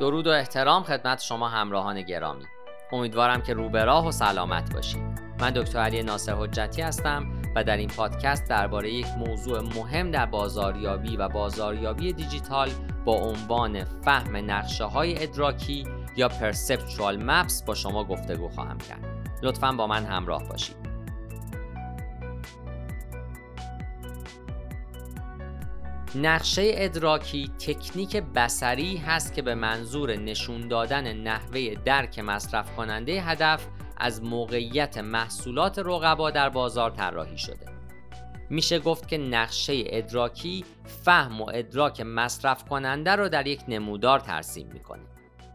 درود و احترام خدمت شما همراهان گرامی. امیدوارم که روبراه و سلامت باشید. من دکتر علی ناصر حجتی هستم و در این پادکست درباره یک موضوع مهم در بازاریابی و بازاریابی دیجیتال با عنوان فهم نقشه های ادراکی یا Perceptual Maps با شما گفتگو خواهم کرد. لطفا با من همراه باشید. نقشه ادراکی تکنیک بسری هست که به منظور نشون دادن نحوه درک مصرف کننده هدف از موقعیت محصولات رقبا در بازار طراحی شده. میشه گفت که نقشه ادراکی فهم و ادراک مصرف کننده رو در یک نمودار ترسیم می‌کنه.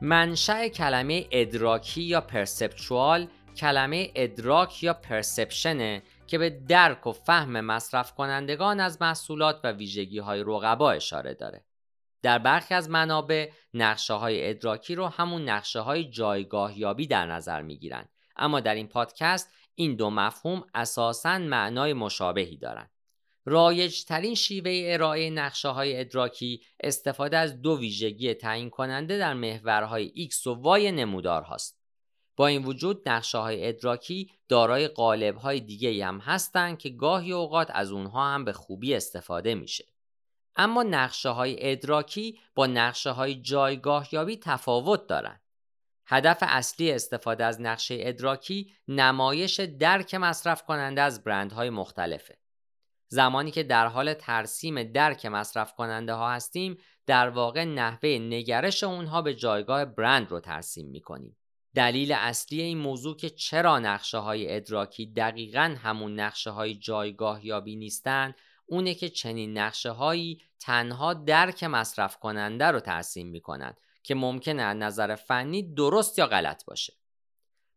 منشأ کلمه ادراکی یا پرسپچوال کلمه ادراک یا پرسپشنه که به درک و فهم مصرف کنندگان از محصولات و ویژگی های رقبا اشاره داره. در برخی از منابع نقشه های ادراکی رو همون نقشه های جایگاه یابی در نظر می گیرن. اما در این پادکست این دو مفهوم اساساً معنای مشابهی دارند. رایج ترین شیوه ارائه نقشه های ادراکی استفاده از دو ویژگی تعیین کننده در محورهای X و Y نمودار هاست. با این وجود نقشه های ادراکی دارای قالب های دیگه هم هستند که گاهی اوقات از اونها هم به خوبی استفاده میشه. اما نقشه های ادراکی با نقشه های جایگاه یابی تفاوت دارن. هدف اصلی استفاده از نقشه ادراکی نمایش درک مصرف کننده از برندهای مختلفه. زمانی که در حال ترسیم درک مصرف کننده ها هستیم در واقع نحوه نگرش اونها به جایگاه برند رو ترسیم می‌کنیم. دلیل اصلی این موضوع که چرا نقشه های ادراکی دقیقا همون نقشه های جایگاه یابی نیستند اونه که چنین نقشه هایی تنها درک مصرف کننده رو ترسیم می‌کنند که ممکنه از نظر فنی درست یا غلط باشه.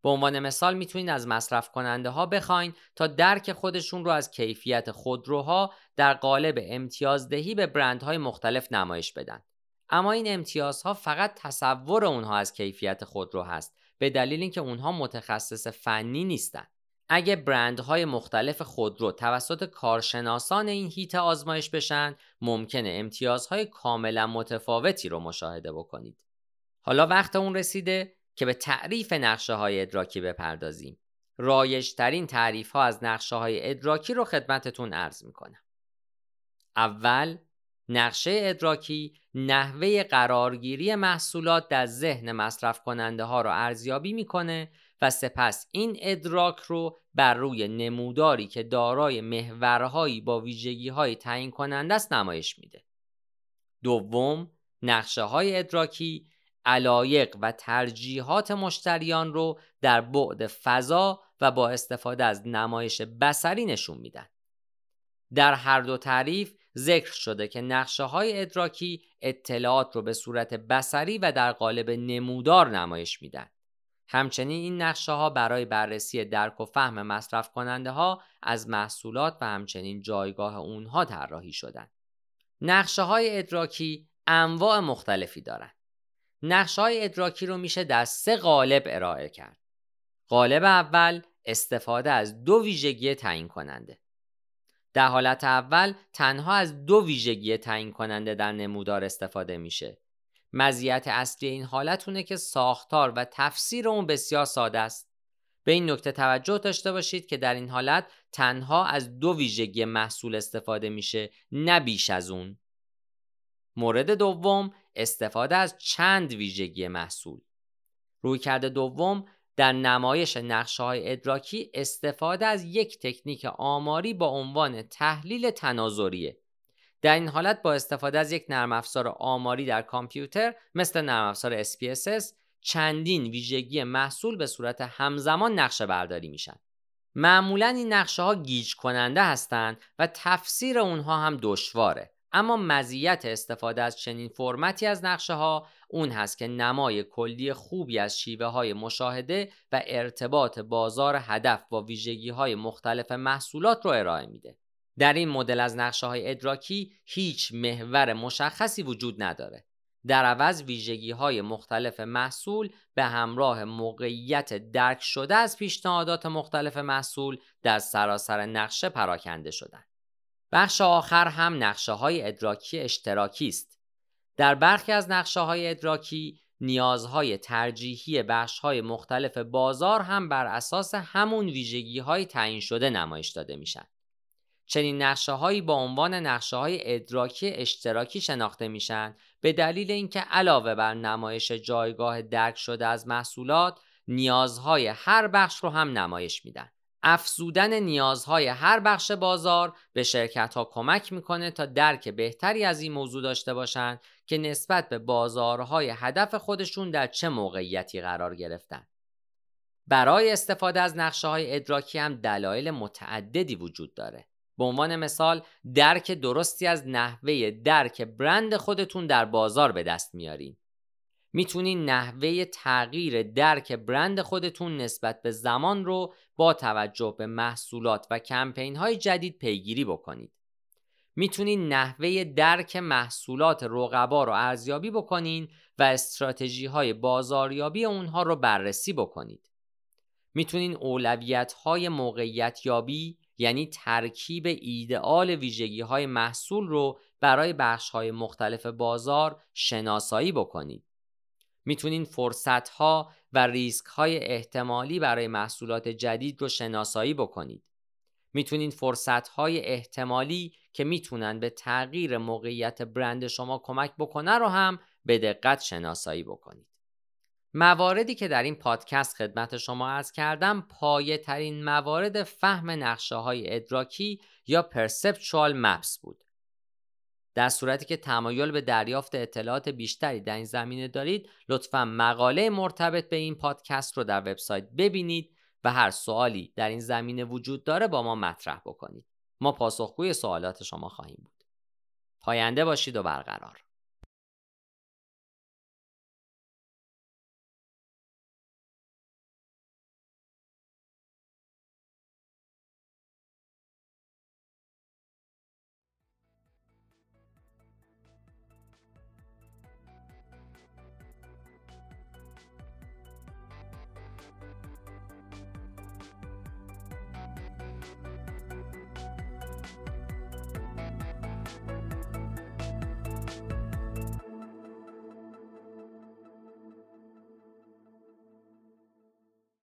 به عنوان مثال می‌تونید از مصرف کننده ها بخواین تا درک خودشون رو از کیفیت خودروها در قالب امتیازدهی به برندهای مختلف نمایش بدن. اما این امتیازها فقط تصور اونها از کیفیت خودرو هست به دلیل اینکه اونها متخصص فنی نیستن. اگه برندهای مختلف خودرو توسط کارشناسان این هیت آزمایش بشن ممکنه امتیازهای کاملا متفاوتی رو مشاهده بکنید. حالا وقت اون رسیده که به تعریف نقشه های ادراکی بپردازیم. رایجترین تعریف ها از نقشه های ادراکی رو خدمتتون عرض می‌کنم. اول نقشه ادراکی نحوه قرارگیری محصولات در ذهن مصرف کننده ها را ارزیابی می‌کنه و سپس این ادراک رو بر روی نموداری که دارای محورهایی با ویژگی های تعیین کننده است نمایش میده. دوم، نقشه های ادراکی علایق و ترجیحات مشتریان رو در بعد فضا و با استفاده از نمایش بسری نشون میدن. در هر دو تعریف ذکر شده که نقشه های ادراکی اطلاعات رو به صورت بسری و در قالب نمودار نمایش میدن. همچنین این نقشه ها برای بررسی درک و فهم مصرف کننده ها از محصولات و همچنین جایگاه اونها طراحی شدن. نقشه های ادراکی انواع مختلفی دارند. نقشه های ادراکی رو میشه در سه قالب ارائه کرد. قالب اول استفاده از دو ویژگی تعیین کننده. در حالت اول تنها از دو ویژگی تعیین کننده در نمودار استفاده میشه. مزیت اصلی این حالت اونه که ساختار و تفسیر اون بسیار ساده است. به این نکته توجه داشته باشید که در این حالت تنها از دو ویژگی محصول استفاده میشه نه بیش از اون. مورد دوم استفاده از چند ویژگی محصول. رویکرد دوم در نمایش نقشه های ادراکی استفاده از یک تکنیک آماری با عنوان تحلیل تناظریه. در این حالت با استفاده از یک نرم افزار آماری در کامپیوتر مثل نرم افزار SPSS چندین ویژگی محصول به صورت همزمان نقشه برداری میشن. معمولا این نقشه ها گیج کننده هستند و تفسیر اونها هم دشواره. اما مزیت استفاده از چنین فرمتی از نقشه ها اون هست که نمای کلی خوبی از شیوه های مشاهده و ارتباط بازار هدف با ویژگی های مختلف محصولات رو ارائه میده. در این مدل از نقشه های ادراکی هیچ محور مشخصی وجود نداره. در عوض ویژگی های مختلف محصول به همراه موقعیت درک شده از پیشنهادات مختلف محصول در سراسر نقشه پراکنده شدن. بخش آخر هم نقشه های ادراکی اشتراکی است. در برخی از نقشه های ادراکی نیازهای ترجیحی بخشهای مختلف بازار هم بر اساس همون ویژگی های تعیین شده نمایش داده میشن. چنین نقشه هایی با عنوان نقشه های ادراکی اشتراکی شناخته میشن به دلیل اینکه علاوه بر نمایش جایگاه درک شده از محصولات نیازهای هر بخش رو هم نمایش میدن. افزودن نیازهای هر بخش بازار به شرکت ها کمک می‌کنه تا درک بهتری از این موضوع داشته باشند که نسبت به بازارهای هدف خودشون در چه موقعیتی قرار گرفتن. برای استفاده از نقشه های ادراکی هم دلایل متعددی وجود داره. به عنوان مثال درک درستی از نحوه درک برند خودتون در بازار به دست میارین. می‌تونین نحوه تغییر درک برند خودتون نسبت به زمان رو با توجه به محصولات و کمپین های جدید پیگیری بکنید. می‌تونین نحوه درک محصولات رقبا رو ارزیابی بکنین و استراتژی های بازاریابی اونها رو بررسی بکنید. می‌تونین اولویت های موقعیت یابی یعنی ترکیب ایدئال ویژگی های محصول رو برای بخش های مختلف بازار شناسایی بکنید. می‌تونین فرصت ها و ریسک های احتمالی برای محصولات جدید رو شناسایی بکنید. می‌تونین فرصت های احتمالی که می‌تونن به تغییر موقعیت برند شما کمک بکنه رو هم به دقت شناسایی بکنید. مواردی که در این پادکست خدمت شما از کردم پایه ترین موارد فهم نقشه های ادراکی یا پرسپچوال مپس بود. در صورتی که تمایل به دریافت اطلاعات بیشتری در این زمینه دارید لطفا مقاله مرتبط به این پادکست رو در وبسایت ببینید و هر سوالی در این زمینه وجود داره با ما مطرح بکنید. ما پاسخگوی سوالات شما خواهیم بود. پاینده باشید و برقرار.